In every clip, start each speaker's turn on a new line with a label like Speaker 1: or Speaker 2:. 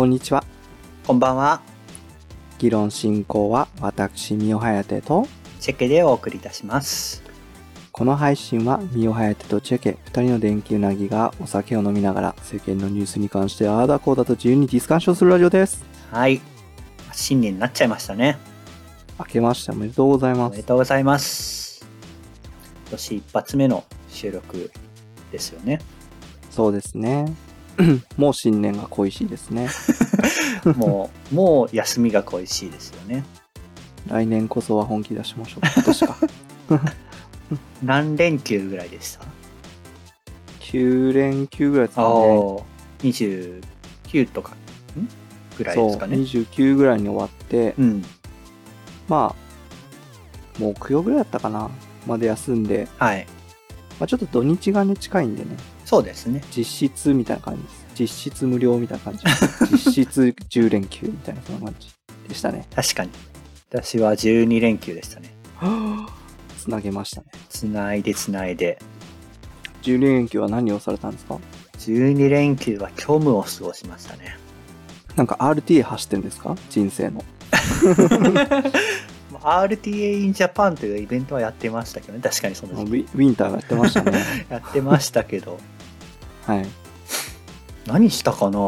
Speaker 1: こんにちは。
Speaker 2: こんばんは。
Speaker 1: 議論進行は私、三尾颯と、
Speaker 2: チェケでお送りいたします。
Speaker 1: この配信は三尾颯とチェケ、二人の電気うなぎがお酒を飲みながら世間のニュースに関してああだこうだと自由にディスカッションするラジオです。
Speaker 2: はい。新年になっちゃいましたね。
Speaker 1: 明けましておめでとうござい
Speaker 2: おめで
Speaker 1: ます。
Speaker 2: とうございます。今年一発目の収録ですよね。
Speaker 1: そうですね。もう新年が恋しいですね。
Speaker 2: もう、もう休みが恋しいですよね。
Speaker 1: 来年こそは本気出しましょう。今年か。
Speaker 2: 何連休ぐらいでした
Speaker 1: ？9連休ぐらいですかね。、
Speaker 2: 29とか、ん？ぐらいですかね。
Speaker 1: 29ぐらいに終わって、
Speaker 2: うん。
Speaker 1: まあ、木曜ぐらいだったかな。まで休んで、
Speaker 2: はい。
Speaker 1: まあ、ちょっと土日がね、近いんでね、
Speaker 2: そうですね。
Speaker 1: 実質みたいな感じです。実質無料みたいな感じ。実質10連休みたいなそんな感じでしたね。
Speaker 2: 確かに。私は12連休でしたね。
Speaker 1: つなげましたね。
Speaker 2: つないでつないで。
Speaker 1: 10連休は何をされたんですか
Speaker 2: ？12連休は虚無を過ごしましたね。
Speaker 1: なんか RTA 走ってんですか？人生の。
Speaker 2: RTA in Japan というイベントはやってましたけどね。確かにその
Speaker 1: ウ
Speaker 2: 時期
Speaker 1: ィウィンターがやってましたね。
Speaker 2: やってましたけど。
Speaker 1: はい。
Speaker 2: 何したかな？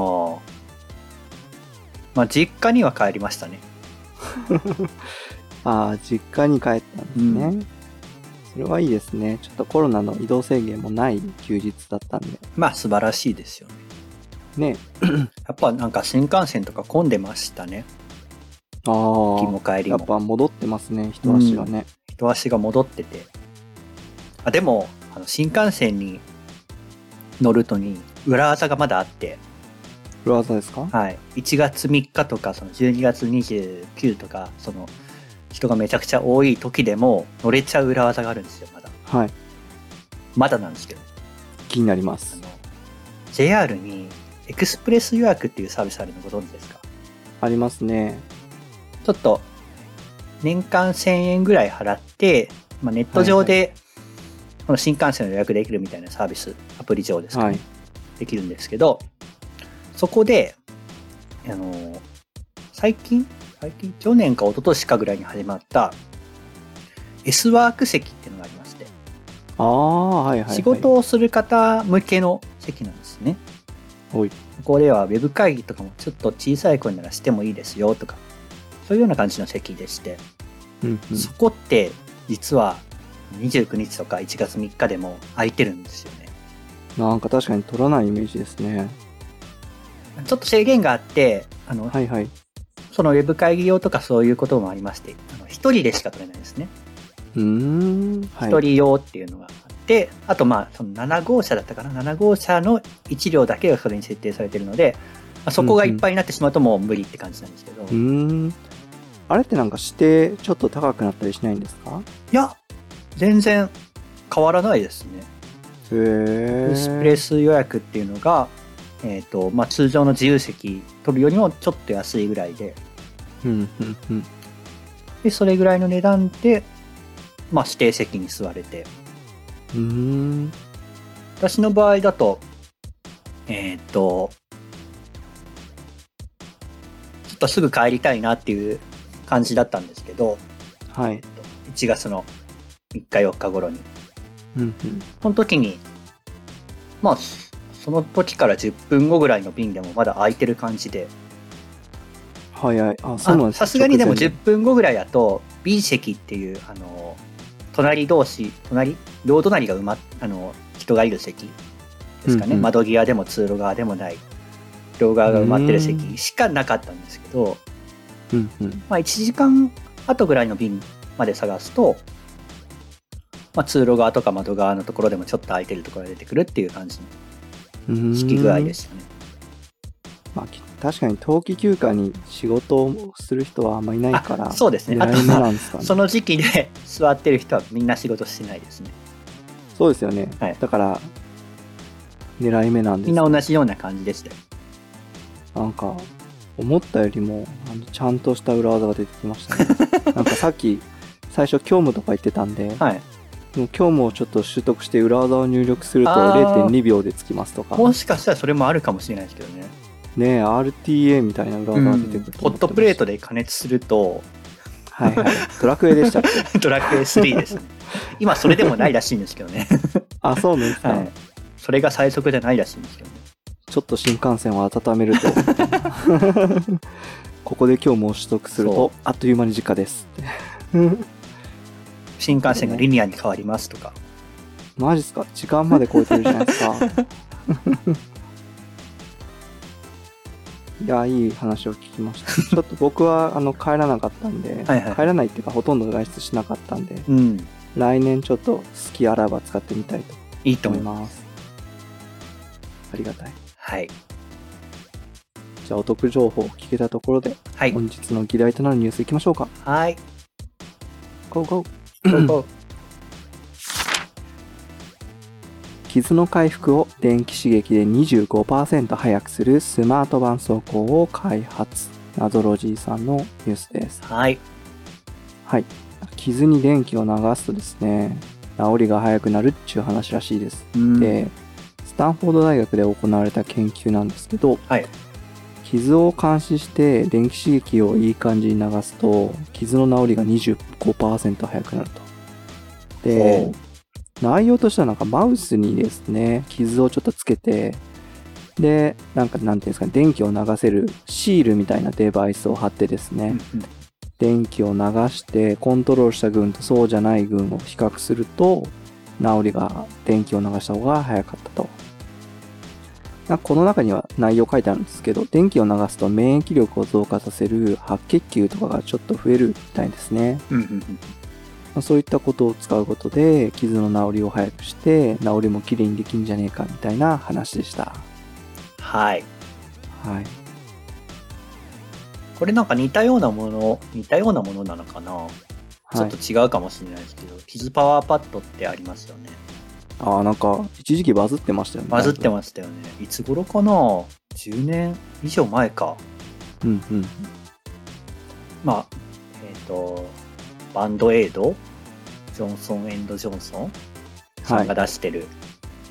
Speaker 2: まあ、実家には帰りましたね。
Speaker 1: ああ、実家に帰ったんですね。
Speaker 2: う
Speaker 1: それはいいですね。ちょっとコロナの移動制限もない休日だったんで。
Speaker 2: まあ、素晴らしいですよね。
Speaker 1: ね。
Speaker 2: やっぱなんか新幹線とか混んでましたね。
Speaker 1: あ
Speaker 2: 行き
Speaker 1: あ。
Speaker 2: も帰りも。
Speaker 1: やっぱ戻ってますね、一足がね。
Speaker 2: 人足が戻ってて。あ、でも、あの新幹線に乗るとに裏技がまだあって、
Speaker 1: 裏技ですか？
Speaker 2: はい。1月3日とか、その12月29とか、その、人がめちゃくちゃ多い時でも乗れちゃう裏技があるんですよ、まだ。
Speaker 1: はい。
Speaker 2: まだなんですけど。
Speaker 1: 気になります。
Speaker 2: あの、JR にエクスプレス予約っていうサービスあるのご存知ですか？
Speaker 1: ありますね。
Speaker 2: ちょっと、年間1000円ぐらい払って、まあ、ネット上で、この新幹線の予約できるみたいなサービス、アプリ上ですかね、
Speaker 1: はい。
Speaker 2: できるんですけど、そこで、あの、最近最近去年か一昨年かぐらいに始まった S ワーク席っていうのがありまして、
Speaker 1: ああ、はいはい、はい。
Speaker 2: 仕事をする方向けの席なんですね。ここではウェブ会議とかもちょっと小さい声ならしてもいいですよとか、そういうような感じの席でして、
Speaker 1: うんうん。
Speaker 2: そこって実は29日とか1月3日でも空いてるんですよね。
Speaker 1: なんか確かに取らないイメージですね。
Speaker 2: ちょっと制限があって、あの、
Speaker 1: はいはい。
Speaker 2: そのウェブ会議用とかそういうこともありまして、あの一人でしか取れないですね。
Speaker 1: うーん。はい。
Speaker 2: 一人用っていうのがあって、あとまあ、その7号車だったかな ?7 号車の1両だけがそれに設定されてるので、まあ、そこがいっぱいになってしまうともう無理って感じなんですけど、
Speaker 1: うーん。あれってなんか指定ちょっと高くなったりしないんですか？
Speaker 2: いや、全然変わらないですね。エクスプレス予約っていうのが、えっ、と、まあ通常の自由席取るよりもちょっと安いぐらいで、
Speaker 1: うんうんうん。
Speaker 2: で、それぐらいの値段で、まあ指定席に座れて、
Speaker 1: うーん。
Speaker 2: 私の場合だと、えっ、と、ちょっとすぐ帰りたいなっていう感じだったんですけど、
Speaker 1: はい。
Speaker 2: えっと1月の3日4日頃に。
Speaker 1: うん。うん。
Speaker 2: その時に、まあ、その時から10分後ぐらいの便でもまだ空いてる感じで、
Speaker 1: はい。あ、そうなん。です
Speaker 2: さすがにでも10分後ぐらいだと B 席っていうあの隣同士隣両隣が埋まあの人がいる席ですかね、
Speaker 1: うん。うん。
Speaker 2: 窓際でも通路側でもない両側が埋まってる席しかなかったん。ですけど、
Speaker 1: うん。うん。
Speaker 2: まあ、1時間後ぐらいの便まで探すと、まあ、通路側とか窓側のところでもちょっと空いてるところが出てくるっていう感じの
Speaker 1: うーん
Speaker 2: 式具合でしたね。
Speaker 1: まあ、き確かに冬季休暇に仕事をする人はあんまりいないから、
Speaker 2: あそうですねあと。その時期で 座ってる人はみんな仕事してないですね。
Speaker 1: そうですよね。
Speaker 2: はい
Speaker 1: だから、狙い目なんです
Speaker 2: みんな同じような感じでしたよ。
Speaker 1: なんか、思ったよりも、あのちゃんとした裏技が出てきましたね。なんかさっき、最初、教務とか言ってたんで、
Speaker 2: はい。
Speaker 1: もう教務をちょっと習得して裏技を入力すると
Speaker 2: あー
Speaker 1: 0.2秒でつきますとか。
Speaker 2: もしかしたらそれもあるかもしれないですけどね。
Speaker 1: ねえ RTA みたいな裏
Speaker 2: うん
Speaker 1: 技出てくると
Speaker 2: ホットプレート
Speaker 1: で
Speaker 2: で加熱すると、
Speaker 1: はいはいドラクエでしたっけ？
Speaker 2: ドラクエ3ですね。今それでもないらしいんですけどね。
Speaker 1: あそうなんですか、
Speaker 2: はい。それが最速じゃないらしいんですけどね。
Speaker 1: ちょっと新幹線を温めると ここで今日もう取得する
Speaker 2: そ
Speaker 1: とあっという間に時価です
Speaker 2: 新幹線がリニアに変わりますとか。
Speaker 1: マジっすか？時間まで超えてるじゃないですか いやいい話を聞きましたちょっと僕はあの帰らなかったんで、
Speaker 2: はいはい
Speaker 1: 帰らないっていうかほとんど外出しなかったんで
Speaker 2: うん。
Speaker 1: 来年ちょっと好きあらば使ってみたいと
Speaker 2: いいと
Speaker 1: 思
Speaker 2: 思います。
Speaker 1: ありがたい
Speaker 2: はい。
Speaker 1: じゃあお得情報を聞けたところで
Speaker 2: はい。
Speaker 1: 本日の議題となるニュースいきましょうか
Speaker 2: はい。
Speaker 1: ゴーゴー傷の回復を電気刺激で25%早くするスマート絆創膏を開発。ナゾロジーさんのニュースです。
Speaker 2: はい。
Speaker 1: はい。傷に電気を流すとですね治りが早くなるっていう話らしいです。
Speaker 2: うん。
Speaker 1: でスタンフォード大学で行われた研究なんですけど
Speaker 2: はい。
Speaker 1: 傷を監視して電気刺激をいい感じに流すと傷の治りが25%早くなると。で内容としてはなんかマウスにですね傷をちょっとつけてでなんかなんていうんですかね電気を流せるシールみたいなデバイスを貼ってですね、
Speaker 2: うん
Speaker 1: 電気を流してコントロールした群とそうじゃない群を比較すると治りが電気を流した方が早かったとこの中には内容書いてあるんですけど電気を流すと免疫力を増加させる白血球とかがちょっと増えるみたいですね。まあそういったことを使うことで傷の治りを早くして治りもきれいにできんじゃねえかみたいな話でした。
Speaker 2: はい。
Speaker 1: はい。
Speaker 2: これなんか似たようなもの、似たようなものなのかな、ちょ
Speaker 1: はい
Speaker 2: っと違うかもしれないですけど、傷パワーパッドってありますよね。
Speaker 1: ああなんか一時期バズってましたよね。
Speaker 2: バズって
Speaker 1: す
Speaker 2: ましたよね。いつ頃かな ?10 年以上前か。
Speaker 1: うんうん。
Speaker 2: まあ、えっ、と、バンドエイド、ジョンソンジョンソン？さんが出してる。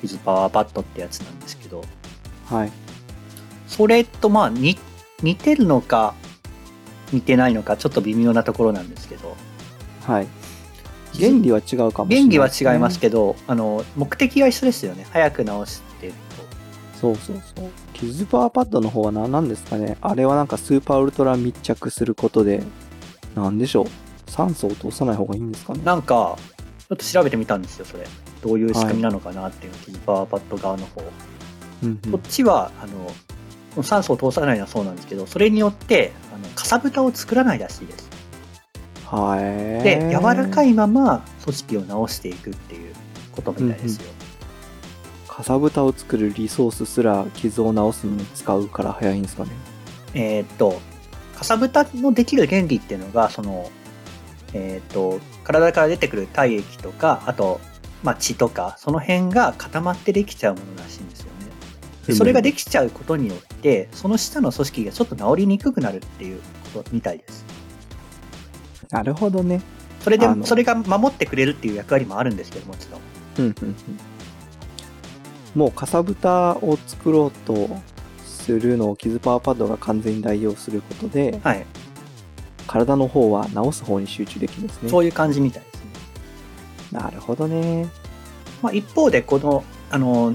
Speaker 2: 傷パワーパッドってやつなんですけど、
Speaker 1: はい。
Speaker 2: それとまあ似似てるのか似てないのかちょっと微妙なところなんですけど。
Speaker 1: はい原理は違うかもしれ
Speaker 2: 原
Speaker 1: ない。
Speaker 2: 理は違いますけど、あの目的は一緒ですよね。早く直してる
Speaker 1: そうそうそう。傷パワーパッドの方は何なんですかね。あれはなんかスーパーウルトラ密着することで、なんでしょう。酸素を通さない方がいいんですかね。
Speaker 2: となんかちょっと調べてみたんですよそれ。どういう仕組みなのかなっていうの傷パワーパッド側の方、
Speaker 1: うんうん。
Speaker 2: こっちはあの酸素を通さないのはそうなんですけどそれによってあのかさぶたを作らないらしいです
Speaker 1: はい。
Speaker 2: で柔らか
Speaker 1: い。
Speaker 2: いまま組織を治していくっていうことみたいですよ、
Speaker 1: かさぶたを作るリソースすら傷を治すのに使うから早いんですかね
Speaker 2: えーっと、かさぶたのできる原理っていうのが、その、えーっと、体から出てくる体液とか、あと、まあ、血とか、その辺が固まってできちゃうものらしいんですよね。でそれができちゃうことによって、その下の組織がちょっと治りにくくなるっていうことみたいです。
Speaker 1: なるほどね。
Speaker 2: それで
Speaker 1: あの、
Speaker 2: それが守ってくれるっていう役割もあるんですけどもちろん。
Speaker 1: うんうんうん。もうかさぶたを作ろうとするのを傷パワーパッドが完全に代用することで、
Speaker 2: はい。
Speaker 1: 体の方は治す方に集中できるんですね。
Speaker 2: そういう感じみたいですね。
Speaker 1: なるほどね。
Speaker 2: まあ、一方で、この、あの、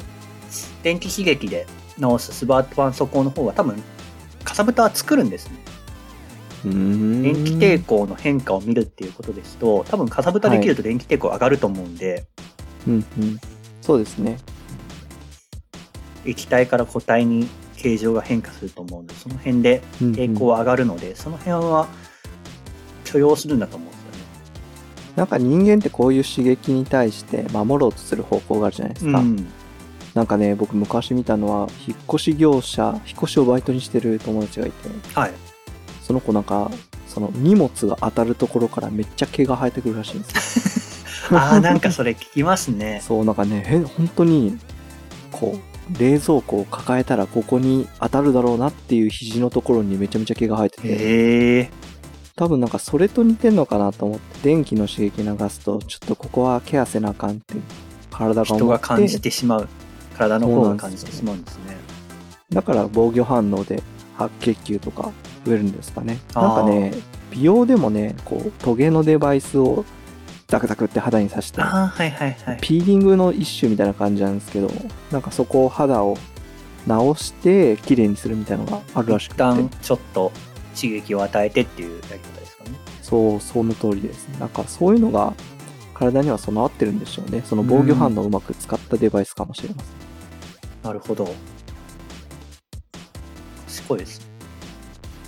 Speaker 2: 電気刺激で治すスバートパン素行の方は多分、かさぶたは作るんですね。電気抵抗の変化を見るっていうことですと、多分かさぶたできると電気抵抗上がると思うんで、
Speaker 1: うんうん。そうですね。
Speaker 2: 液体から固体に形状が変化すると思うので、その辺で
Speaker 1: うんうん
Speaker 2: 抵抗は上がるので、その辺は許容するんだと思うんですよね。
Speaker 1: なんか人間ってこういう刺激に対して守ろうとする方向があるじゃないですか。
Speaker 2: うん。
Speaker 1: なんかね、僕昔見たのは、引っ越し業者、引っ越しをバイトにしてる友達がいて、
Speaker 2: はい。
Speaker 1: その子なんか、その荷物が当たるところからめっちゃ毛が生えてくるらしいんですよ。
Speaker 2: ああ、なんかそれ聞きますね。
Speaker 1: そう、なんかね、へ本当に、こう、冷蔵庫を抱えたらここに当たるだろうなっていう肘のところにめちゃめちゃ毛が生えてて、
Speaker 2: へえ。
Speaker 1: 多分なんかそれと似てんのかなと思って、電気の刺激流すと、ちょっとここはケアせなあかんって、体が思って。
Speaker 2: 人が感じてしまう。体の方が感じてしまうんですね。
Speaker 1: だから防御反応で白血球とか増えるんですかね。なんかね、美容でもね、こう、トゲのデバイスをザクザクって肌に刺して、
Speaker 2: はいはいはい。
Speaker 1: ピーリングの一種みたいな感じなんですけど、なんかそこを肌を直して綺麗にするみたいなのがあるらしくて。
Speaker 2: ちょっと刺激を与えてっていうやり方ですかね。
Speaker 1: そう、その通りです。なんかそういうのが体には備わってるんでしょうね。その防御反応をうまく使ったデバイスかもしれません。
Speaker 2: なるほど。賢いですね。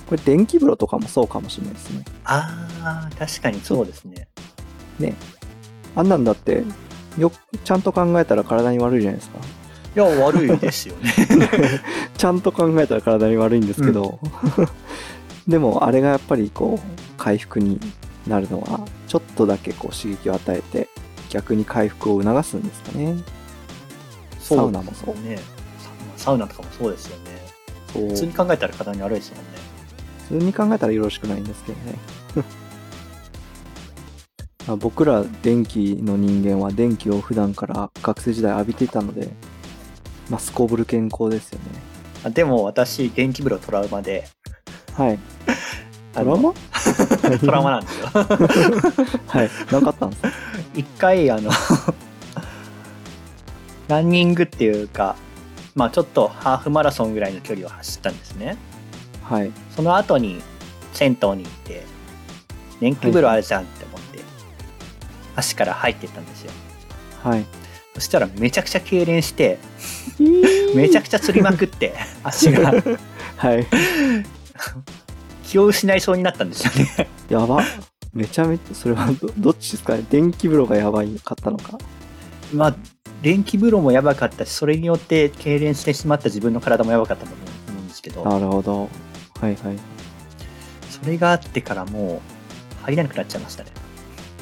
Speaker 1: これ電気風呂とかもそうかもしれないですね。
Speaker 2: ああ、確かにそうですね。
Speaker 1: あんなんだって、よく、ちゃんと考えたら体に悪いじゃないですか。
Speaker 2: いや、悪いですよね。
Speaker 1: ちゃんと考えたら体に悪いんですけど、でもあれがやっぱりこう、回復になるのは、ちょっとだけこう刺激を与えて、逆に回復を促すんですかね。サウナもそう
Speaker 2: ね。ササウナとかもそうですよね。普通に考えたら体に悪いですもんね。
Speaker 1: 普通に考えたらよろしくないんですけどね。まあ僕ら電気の人間は電気を普段から学生時代浴びていたので、まあ、すこぶる健康ですよね。
Speaker 2: あでも私、電気風呂トラウマで、
Speaker 1: はい。トラウマ？
Speaker 2: トラウマなんですよ。
Speaker 1: はい。なかったんですか？
Speaker 2: 一回、あの、ランニングっていうか、まあちょっとハーフマラソンぐらいの距離を走ったんですね。
Speaker 1: はい。
Speaker 2: その後に銭湯に行って、電気風呂あるじゃんって思って、足から入ってったんですよ。
Speaker 1: はい。
Speaker 2: そしたらめちゃくちゃ痙攣して、めちゃくちゃつりまくって、足が
Speaker 1: はい。
Speaker 2: 気を失いそうになったんですよね。
Speaker 1: やば。めちゃめちゃ、それはどどっちですかね？電気風呂がやばいかったのか。
Speaker 2: まあ、電気風呂もやばかったし、それによって痙攣してしまった自分の体もやばかったと思うんですけど、
Speaker 1: なるほど。はいはい。
Speaker 2: それがあってからもう入らなくなっちゃいましたね。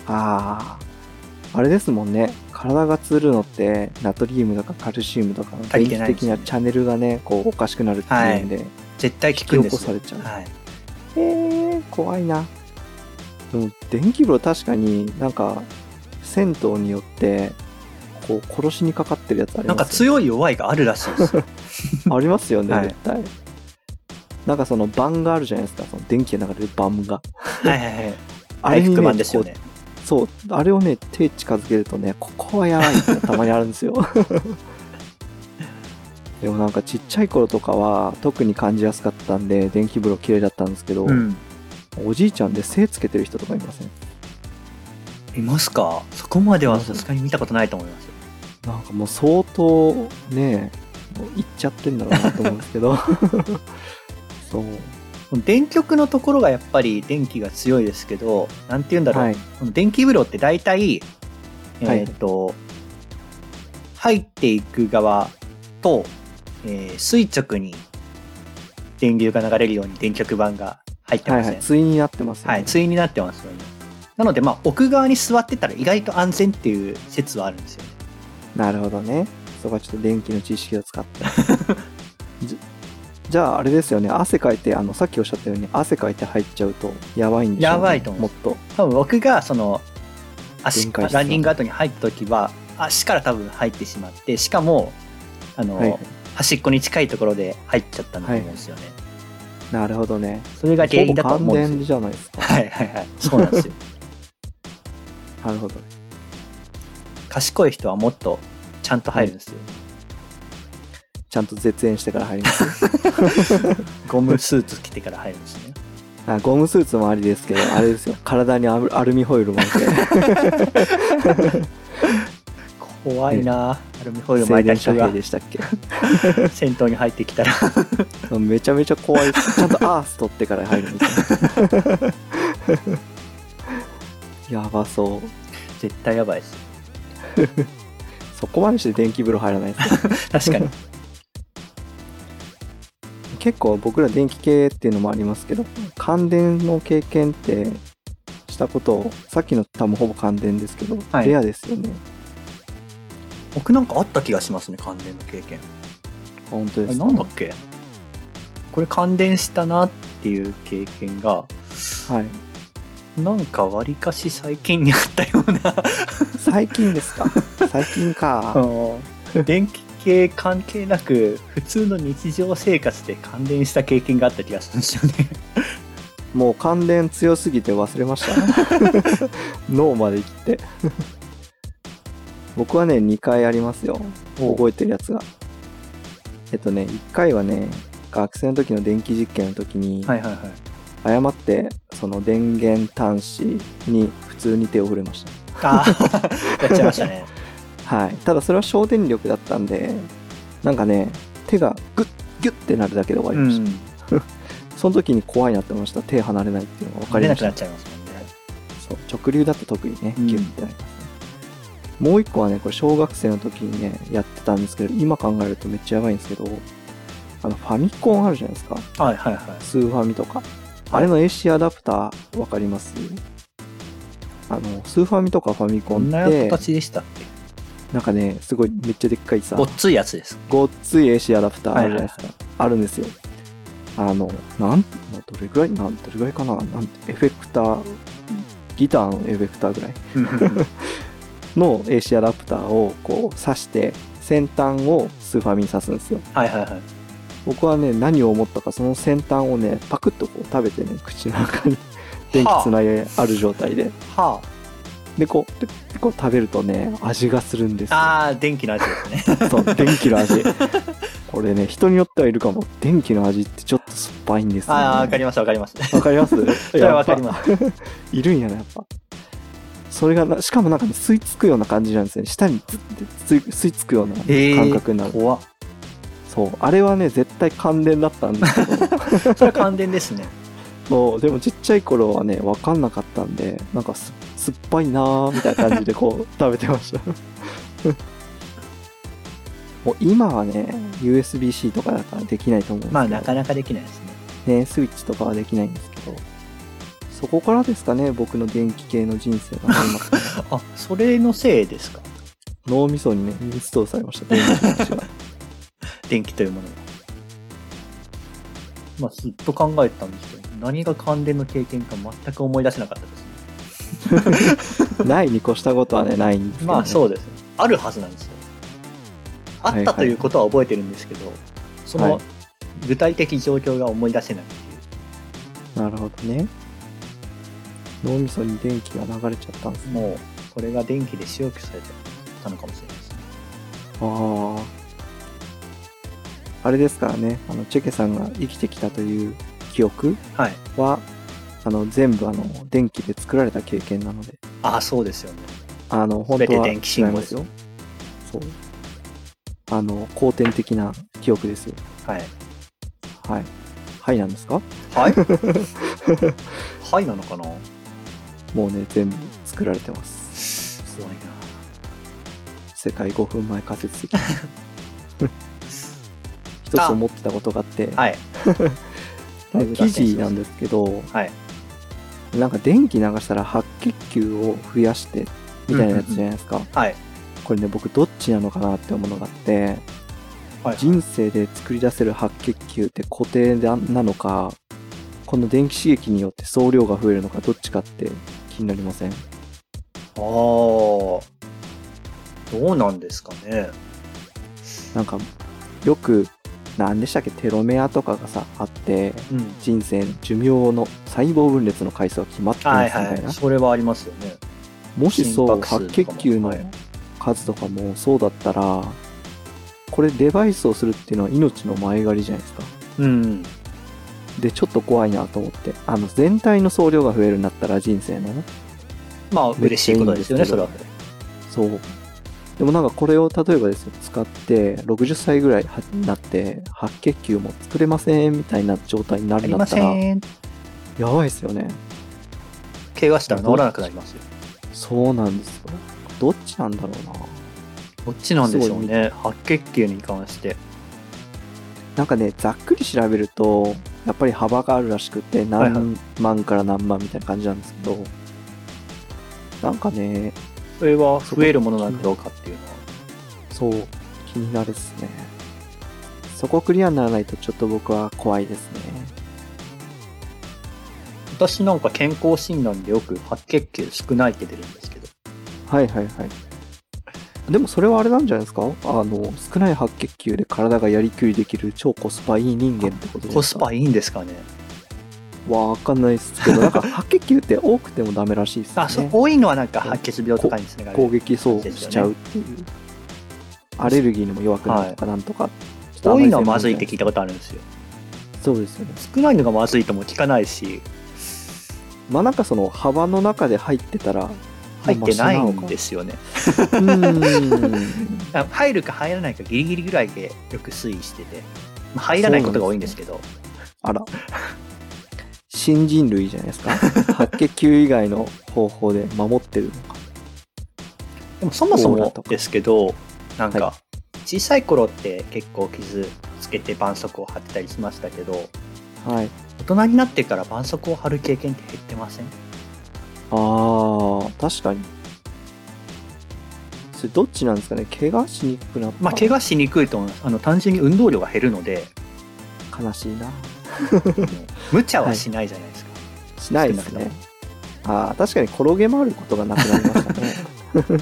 Speaker 1: ああ。あれですもんね。体がつるのって、ナトリウムとかカルシウムとかの電気的なチャンネルがね、こう、おかしくなるっていうんで、
Speaker 2: 絶対効くんですよ。
Speaker 1: こされちゃう。
Speaker 2: はい。
Speaker 1: えー、怖いな。でも、電気風呂確かになんか、銭湯によって、こう、殺しにかかってるやつありますよね
Speaker 2: なんか強い弱いがあるらしいですよ。
Speaker 1: ありますよね、
Speaker 2: はい
Speaker 1: 絶対。なんかその盤があるじゃないですか、その電気が流れる盤が。
Speaker 2: はいはいはい。
Speaker 1: あれにね
Speaker 2: ですよね。
Speaker 1: そう、あれをね、手近づけるとね、ここはやばいってたまにあるんですよ。でもなんかちっちゃい頃とかは特に感じやすかったんで、電気風呂綺麗だったんですけど、
Speaker 2: うん。
Speaker 1: おじいちゃんで精つけてる人とかいません？
Speaker 2: いますか？そこまではさすがに見たことないと思います。
Speaker 1: なんかもう相当ね、もういっちゃってんだろうなと思うんですけど。そう。
Speaker 2: 電極のところがやっぱり電気が強いですけど、なんて言うんだろう。
Speaker 1: はい。
Speaker 2: この電気風呂って大体、
Speaker 1: はい
Speaker 2: えっ、と、入っていく側と、えー垂直に電流が流れるように電極板が入ってますね。
Speaker 1: はいはい。対になってますよね。
Speaker 2: はい、対になってますよね。なので、まあ、奥側に座ってたら意外と安全っていう説はあるんですよね。
Speaker 1: なるほどね。そこはちょっと電気の知識を使って。じじゃああれですよね。汗かいて、あの、さっきおっしゃったように汗かいて入っちゃうとやばいんでしょう、ね。
Speaker 2: やばいと思う
Speaker 1: もっと。
Speaker 2: 多分僕がその足ランニング後に入った時は足から多分入ってしまってしかもあの、
Speaker 1: はい
Speaker 2: 端っこに近いところで入っちゃったんだと思うんですよね、
Speaker 1: なるほどね。
Speaker 2: それが原因だと思うんですよ
Speaker 1: 感電じゃないですか。
Speaker 2: はいはいはいそうなんですよ
Speaker 1: なるほど。
Speaker 2: 賢い人はもっとちゃんと入るんですよ、
Speaker 1: ちゃんと絶縁してから入ります。
Speaker 2: ゴムスーツ着てから入るんですね
Speaker 1: あゴムスーツもありですけど、あれですよ。体にアルミホイル巻いて、
Speaker 2: 怖いなアルミホイル
Speaker 1: 静
Speaker 2: 巻いた人が
Speaker 1: でしたっけ？
Speaker 2: 銭湯に入ってきたら
Speaker 1: めちゃめちゃ怖いです。ちゃんとアース取ってから入るみたいな。やばそう。
Speaker 2: 絶対やばいです
Speaker 1: そこまでして電気風呂入らないですよ
Speaker 2: 確かに
Speaker 1: 結構僕ら電気系っていうのもありますけど、感電の経験ってしたこと、さっきの多分ほぼ感電ですけど、
Speaker 2: はい。
Speaker 1: レアですよね。
Speaker 2: 僕なんかあった気がしますね感電の経験。
Speaker 1: 本当ですか？
Speaker 2: なんだっけ？これ感電したなっていう経験が
Speaker 1: はい。
Speaker 2: なんかわりかし最近にあったような。
Speaker 1: 最近ですか？最近か。
Speaker 2: 電気系関係なく普通の日常生活で関連した経験があった気がするんですよね
Speaker 1: もう関連強すぎて忘れました。脳まで生きて。僕はね、2回ありますよ。覚えてるやつが。えっとね、1回はね、学生の時の電気実験の時に、
Speaker 2: はいはいはい
Speaker 1: 誤って、その電源端子に普通に手を触れました。
Speaker 2: ああやっちゃいましたね
Speaker 1: はい。ただそれは省電力だったんで、なんかね、手がグッ、ギュッてなるだけで終わりました。その時に怖いなって思いました。手離れないっていうのが分かりました。
Speaker 2: 出なくなっ。ちゃいますもん。ね
Speaker 1: そう。直流だと特にね
Speaker 2: うん。
Speaker 1: ギュッてなりますね、もう一個はねこれ小学生の時にねやってたんですけど今考えるとめっちゃやばいんですけどあのファミコンあるじゃないですか。
Speaker 2: はいはいはい。
Speaker 1: スーファミとか。あれの AC アダプターわかります？あのスーファミとかファミコ
Speaker 2: こんな
Speaker 1: ンって
Speaker 2: 形でしたっけ？
Speaker 1: なんかねすごいめっちゃでっかいさ
Speaker 2: ごっついやつです。
Speaker 1: ごっつい AC アダプターあるじゃないですか、あるんですよ。あのなんどれぐらいなんどれぐらいかななんてエフェクターギターのエフェクターぐらい の AC アダプターをこう挿して先端をスーファミに挿すんですよ。
Speaker 2: はいはいはい。
Speaker 1: 僕はね何を思ったかその先端をねパクッとこう食べてね口の中に電気つないである状態で。
Speaker 2: は
Speaker 1: でこうででこう食べるとね味がするんですよ。
Speaker 2: ああー電気の味ですね。
Speaker 1: そう電気の味。これね人によってはいるかも。電気の味ってちょっと酸っぱいんですよ、ね、
Speaker 2: ああわかりますわかります。
Speaker 1: わかります？
Speaker 2: それはわかります。
Speaker 1: す いるんやなやっぱ。それがなしかもなんかね吸い付くような感じなんですよね。舌に吸い吸い付くような
Speaker 2: え
Speaker 1: 感覚になる、
Speaker 2: 怖っ。
Speaker 1: そう。あれはね絶対感電だったんですけど。
Speaker 2: それは感電ですね
Speaker 1: そうでもちっちゃい頃はね分かんなかったんでなんかす酸っぱいなーみたいな感じでこう 食べてました。もう今はね USB-C とかだからできないと思うんですけど。
Speaker 2: まあなかなかできないですね。
Speaker 1: ね、スイッチとかはできないんですけど、そこからですかね、僕の電気系の人生が始まった
Speaker 2: あそれのせいですか？
Speaker 1: 脳みそにね、インストールされました、電気の話が。
Speaker 2: 電気というものが。まあずっと考えてたんですけど何が感電の経験か全く思い出せなかったですね
Speaker 1: ないに越したことはね、ないんですけど、ね。
Speaker 2: まあそうですねあるはずなんですよあったということは覚えてるんですけど、そ
Speaker 1: はい
Speaker 2: の具体的状況が思い出せないっていう
Speaker 1: なるほどね。脳みそに電気が流れちゃったんですね。
Speaker 2: もうそれが電気で消去されちゃったのかもしれないですね
Speaker 1: ああ。あれですからね、あの、チェケさんが生きてきたという記憶
Speaker 2: はい。
Speaker 1: は、あの、全部あの、電気で作られた経験なので、
Speaker 2: ああそうですよね。
Speaker 1: あの、本当は
Speaker 2: 全て電気信号です。よ
Speaker 1: 違いそう。あの、後天的な記憶ですよ。
Speaker 2: はい。
Speaker 1: はい。はいなんですか？
Speaker 2: はいはいなのかな？
Speaker 1: もうね、全部作られてます。
Speaker 2: すごいな。
Speaker 1: 世界5分前仮説。的に。一つ思ってたことがあって、
Speaker 2: はい
Speaker 1: 記事なんですけど、
Speaker 2: はい
Speaker 1: なんか電気流したら白血球を増やして、みたいなやつじゃないですか。
Speaker 2: はい
Speaker 1: これね、僕どっちなのかなって思うのがあって、
Speaker 2: はい
Speaker 1: 人生で作り出せる白血球って固定ななのか、この電気刺激によって総量が増えるのか、どっちかって気になりません
Speaker 2: ああどうなんですかね
Speaker 1: なんか、よく、何でしたっけ、テロメアとかがさ、あって、
Speaker 2: うん
Speaker 1: 人生の寿命の細胞分裂の回数が決まってま
Speaker 2: はい
Speaker 1: すみたいな。
Speaker 2: はいそれはありますよね
Speaker 1: もしそう、白血球の数とかもそうだったら、これデバイスをするっていうのは命の前借りじゃないですか。
Speaker 2: うん
Speaker 1: で、ちょっと怖いなと思って。あの、全体の総量が増えるんだったら人生のね。
Speaker 2: まあ嬉しいことですよねそれは
Speaker 1: そう。でもなんかこれを例えばですよ、使って、60歳ぐらいになって、白血球も作れませんみたいな状態になるんだったら、やばいですよね。
Speaker 2: 怪我したら治らなくなりますよ。
Speaker 1: そうなんですよ。どっちなんだろうな。
Speaker 2: こっちなんでしょうね。白血球に関して。
Speaker 1: なんかね、ざっくり調べると、やっぱり幅があるらしくて、
Speaker 2: はいはい。
Speaker 1: 何万から何万みたいな感じなんですけど、なんかね、
Speaker 2: それは増えるものなんだろうかっていうのは
Speaker 1: そう、気になるっすね。そこクリアにならないとちょっと僕は怖いですね。
Speaker 2: 私なんか健康診断でよく白血球少ないって出るんですけど
Speaker 1: はいはいはい。でもそれはあれなんじゃないですか？あの、少ない白血球で体がやりくりできる超コスパいい人間ってことですか？
Speaker 2: コスパいいんですかね
Speaker 1: わかんないですけど、なんか 白血球って多くてもダメらしいですよね。
Speaker 2: あそう多いのはなんか白血病とかにつながる
Speaker 1: 攻撃そうしちゃうっていう。アレルギーにも弱くなるとかなんとか。ちょっとあ
Speaker 2: 多いのはまずいって
Speaker 1: 専
Speaker 2: 聞いたことあるんですよ
Speaker 1: そうですよね。
Speaker 2: 少ないのがまずいとも聞かないし
Speaker 1: まあなんかその幅の中で入ってたら、
Speaker 2: 入ってないんですよね 入るか入らないかギリギリぐらいでよく推移してて、まあ入らないことが多いんですけど
Speaker 1: あら。新人類じゃないですか。白血球以外の方法で守ってるのか。
Speaker 2: でもそもそもですけどなん
Speaker 1: は
Speaker 2: か小さい頃って結構傷つけて絆創膏を貼ってたりしましたけど
Speaker 1: はい。
Speaker 2: 大人になってから絆創膏を貼る経験って減ってません？
Speaker 1: あー、確かに。それどっちなんですかね？怪我しにくくなった
Speaker 2: まあ怪我しにくいと思いますあの単純に運動量が減るので
Speaker 1: 悲しいな。
Speaker 2: 無茶はしないじゃないですか、
Speaker 1: しないですね。あー、確かに転げ回ることがなくなりましたね。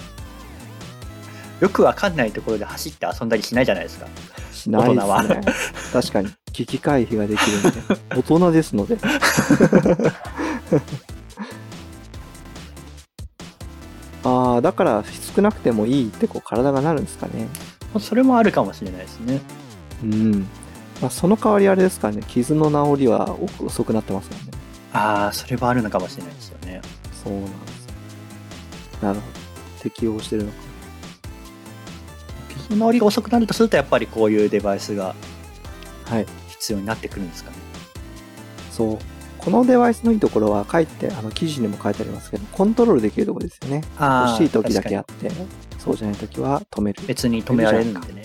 Speaker 2: よくわかんないところで走って遊んだりしないじゃないですか
Speaker 1: しないです
Speaker 2: 大人
Speaker 1: ね。確かに。危機回避ができるんで。大人ですので。ああ、だから少なくてもいいってこう体がなるんですかね。
Speaker 2: それもあるかもしれないですね
Speaker 1: うん。まあ、その代わりあれですかね。傷の治りは遅くなってますよね。
Speaker 2: ああそれはあるのかもしれないですよね
Speaker 1: そうなんですよ。なるほど。適応してるのか。
Speaker 2: 傷の治りが遅くなるとするとやっぱりこういうデバイスが
Speaker 1: はい。
Speaker 2: 必要になってくるんですかね
Speaker 1: そう。このデバイスのいいところは書いて、あの記事にも書いてありますけど、コントロールできるところですよね。
Speaker 2: あ
Speaker 1: 欲しい時だけあって、そうじゃない時は止める
Speaker 2: に。別に止められるんでね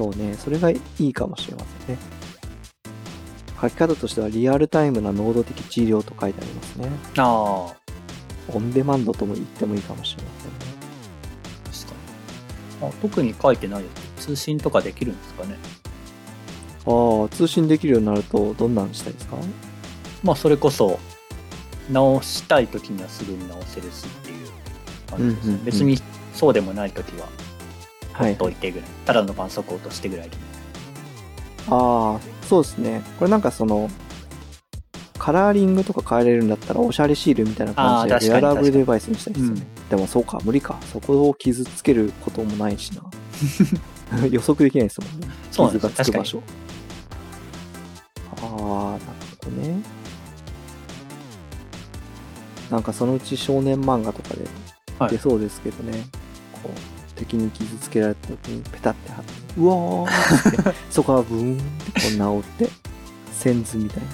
Speaker 1: そうね、それがいいかもしれませんね。書き方としてはリアルタイムな能動的治療と書いてありますね。
Speaker 2: ああ
Speaker 1: オンデマンドとも言ってもいいかもしれませんね。
Speaker 2: 確かに。あ特に書いてないです通信とかできるんですかね。
Speaker 1: ああ、通信できるようになるとどんなんしたいですか？
Speaker 2: まあそれこそ直したい時にはすぐに直せるしっていう感じです、
Speaker 1: うんうんうん。
Speaker 2: 別にそうでもない時は
Speaker 1: はい
Speaker 2: ほっと。いてぐらい、ただの絆創膏としてぐらいで
Speaker 1: ああ、そうですね。これなんかその、カラーリングとか変えれるんだったら、おしゃれシールみたいな感じでウェアラブルデバイスにしたいですよね。
Speaker 2: う
Speaker 1: でもそうか、無理か。そこを傷つけることもないしな。予測できないですもんね。傷がつく場所。ああ、なるほどね。なんかそのうち少年漫画とかで
Speaker 2: はい
Speaker 1: 出そうですけどね。こう敵に傷つけられた時にペタって貼って、うわーって、そこはブーンってこう治って、線図みたいな。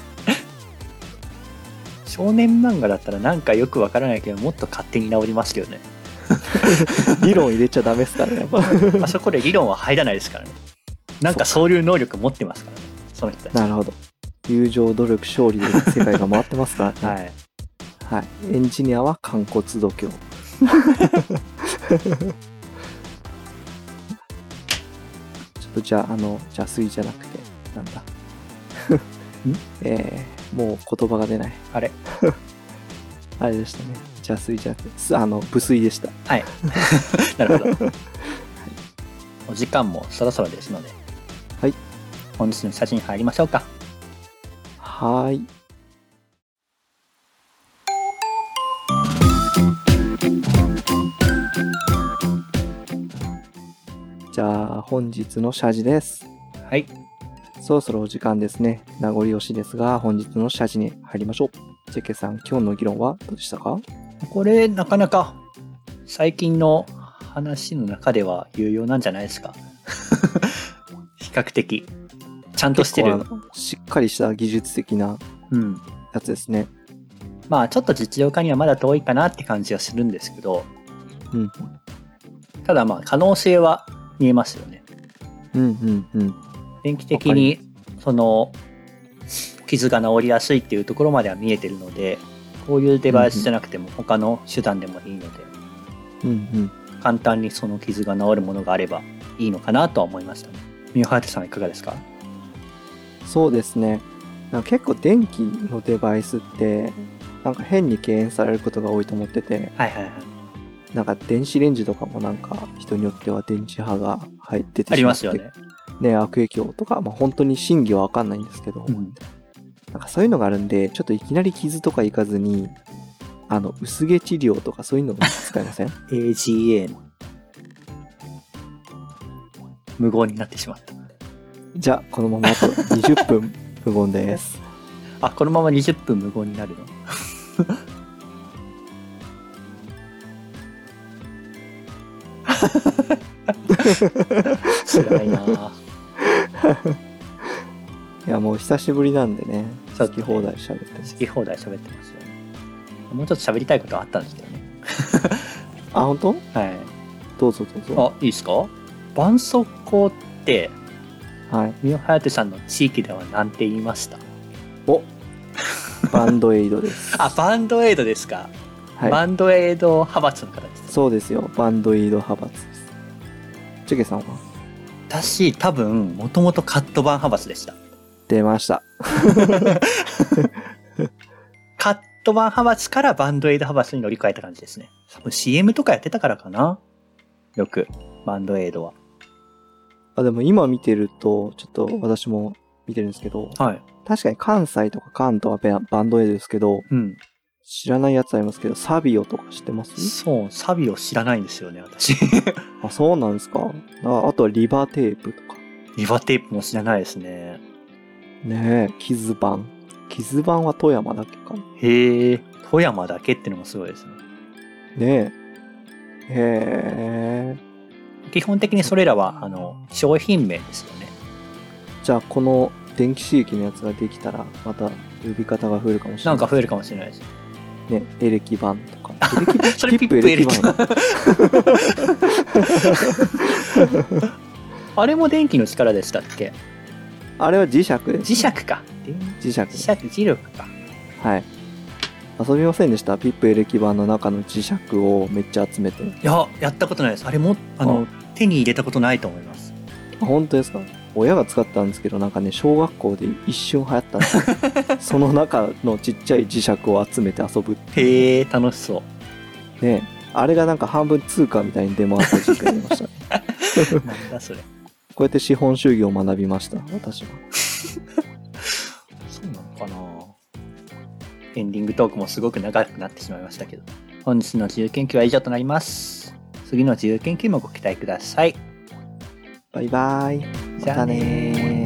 Speaker 2: 少年漫画だったらなんかよくわからないけどもっと勝手に治りますけどね
Speaker 1: 理論入れちゃダメですからね。
Speaker 2: あそこで理論は入らないですからねなんかそういう能力持ってますからねその人たち
Speaker 1: なるほど。友情、努力、勝利で世界が回ってますからね。
Speaker 2: はい
Speaker 1: はい。エンジニアは肝骨度胸。とじゃあ、あの、邪推じゃなくて、なんだ。えー、もう言葉が出ない。
Speaker 2: あれ？
Speaker 1: あれでしたね。邪推じゃなくて、すあの、無粋でした。
Speaker 2: はい なるほどお時間もそろそろですので
Speaker 1: はい
Speaker 2: 本日の写真入りましょうか
Speaker 1: はーい。本日の謝辞です。
Speaker 2: はい
Speaker 1: そろそろお時間ですね。名残惜しいですが、本日の謝辞に入りましょう。ジェケさん、今日の議論はどうでしたか？
Speaker 2: これなかなか最近の話の中では有用なんじゃないですか 比較的ちゃんとしてる
Speaker 1: しっかりした技術的な
Speaker 2: うん
Speaker 1: やつですね。
Speaker 2: まあちょっと実用化にはまだ遠いかなって感じはするんですけど
Speaker 1: うん。
Speaker 2: ただまあ可能性は見えますよね
Speaker 1: うんうんうん。
Speaker 2: 電気的にその傷が治りやすいっていうところまでは見えてるのでこういうデバイスじゃなくても他の手段でもいいので
Speaker 1: うんうん。
Speaker 2: 簡単にその傷が治るものがあればいいのかなとは思いましたね三ハテさんはいかがですか？
Speaker 1: そうですね。なんか結構電気のデバイスって、なんか変に敬遠されることが多いと思ってて、
Speaker 2: はいはいはい
Speaker 1: なんか電子レンジとかもなんか人によっては電池波が入ってて
Speaker 2: ありますよね。
Speaker 1: ね、悪影響とか、まあ、本当に真偽はわかんないんですけど、
Speaker 2: うん。
Speaker 1: なんかそういうのがあるんで、ちょっといきなり傷とかいかずに、あの、薄毛治療とかそういうのも使いません？
Speaker 2: AGA の。無言になってしまった。
Speaker 1: じゃあ、このままあと20分無言です。
Speaker 2: あ、このまま20分無言になるの？辛いなぁ
Speaker 1: いや、もう久しぶりなんでね、
Speaker 2: そう
Speaker 1: 好き放題喋ってます。
Speaker 2: 好き放題喋ってますよね。もうちょっと喋りたいことはあったんですけどね。
Speaker 1: あ、本当？
Speaker 2: はい。
Speaker 1: どうぞどうぞ。
Speaker 2: あ、いいですか？絆創膏って、
Speaker 1: はい。
Speaker 2: ミオハヤテさんの地域では何て言いました？
Speaker 1: おバンドエイドです。
Speaker 2: あ、バンドエイドですか。
Speaker 1: はい。
Speaker 2: バンドエイド派閥の方です。
Speaker 1: そうですよ。バンドエイド派閥です。チェケさんは？
Speaker 2: 私、多分、もともとカットバン派閥でした。
Speaker 1: 出ました。
Speaker 2: カットバン派閥からバンドエイド派閥に乗り換えた感じですね。多分 CM とかやってたからかな？よく、バンドエイドは。
Speaker 1: あ、でも今見てると、ちょっと私も見てるんですけど、
Speaker 2: はい。
Speaker 1: 確かに関西とか関東はババンドエイドですけど、
Speaker 2: うん。
Speaker 1: 知らないやつありますけど、サビオとか知ってます？
Speaker 2: そう、サビを知らないんですよね、私。
Speaker 1: あ、そうなんですか？ああとはリバテープとか。
Speaker 2: リバテープも知らないですね。
Speaker 1: ねえ、キズバン。キズバンは富山だっけかな？
Speaker 2: へえ、富山だけってのもすごいですね。
Speaker 1: ねえ。へえ。
Speaker 2: 基本的にそれらは、あの、商品名ですよね。
Speaker 1: じゃあ、この電気刺激のやつができたら、また呼び方が増えるかもしれな。
Speaker 2: ないんか増えるかもしれないです。
Speaker 1: ね、エレキバンとか。エレキバン
Speaker 2: それピップエレキバン
Speaker 1: や
Speaker 2: あれも電気の力でしたっけ？
Speaker 1: あれは磁石です。
Speaker 2: 磁石か。
Speaker 1: 磁石。
Speaker 2: 磁石、磁力か。
Speaker 1: はい。遊びませんでした？ピップエレキ版の中の磁石をめっちゃ集めて。
Speaker 2: いや、やったことないです。あれも、あの、手に入れたことないと思います。
Speaker 1: あ本当ですか？親が使ったんですけど、なんかね、小学校で一瞬流行ったんですよ。その中のちっちゃい磁石を集めて遊ぶっていう
Speaker 2: へえ、楽しそう。
Speaker 1: ね。あれがなんか半分通貨みたいに出回った時期がありましたね。
Speaker 2: なんだそれ。
Speaker 1: こうやって資本主義を学びました、私は。
Speaker 2: そうなのかなエンディングトークもすごく長くなってしまいましたけど。本日の自由研究は以上となります。次の自由研究もご期待ください。
Speaker 1: バイバイ。またね
Speaker 2: じゃあねー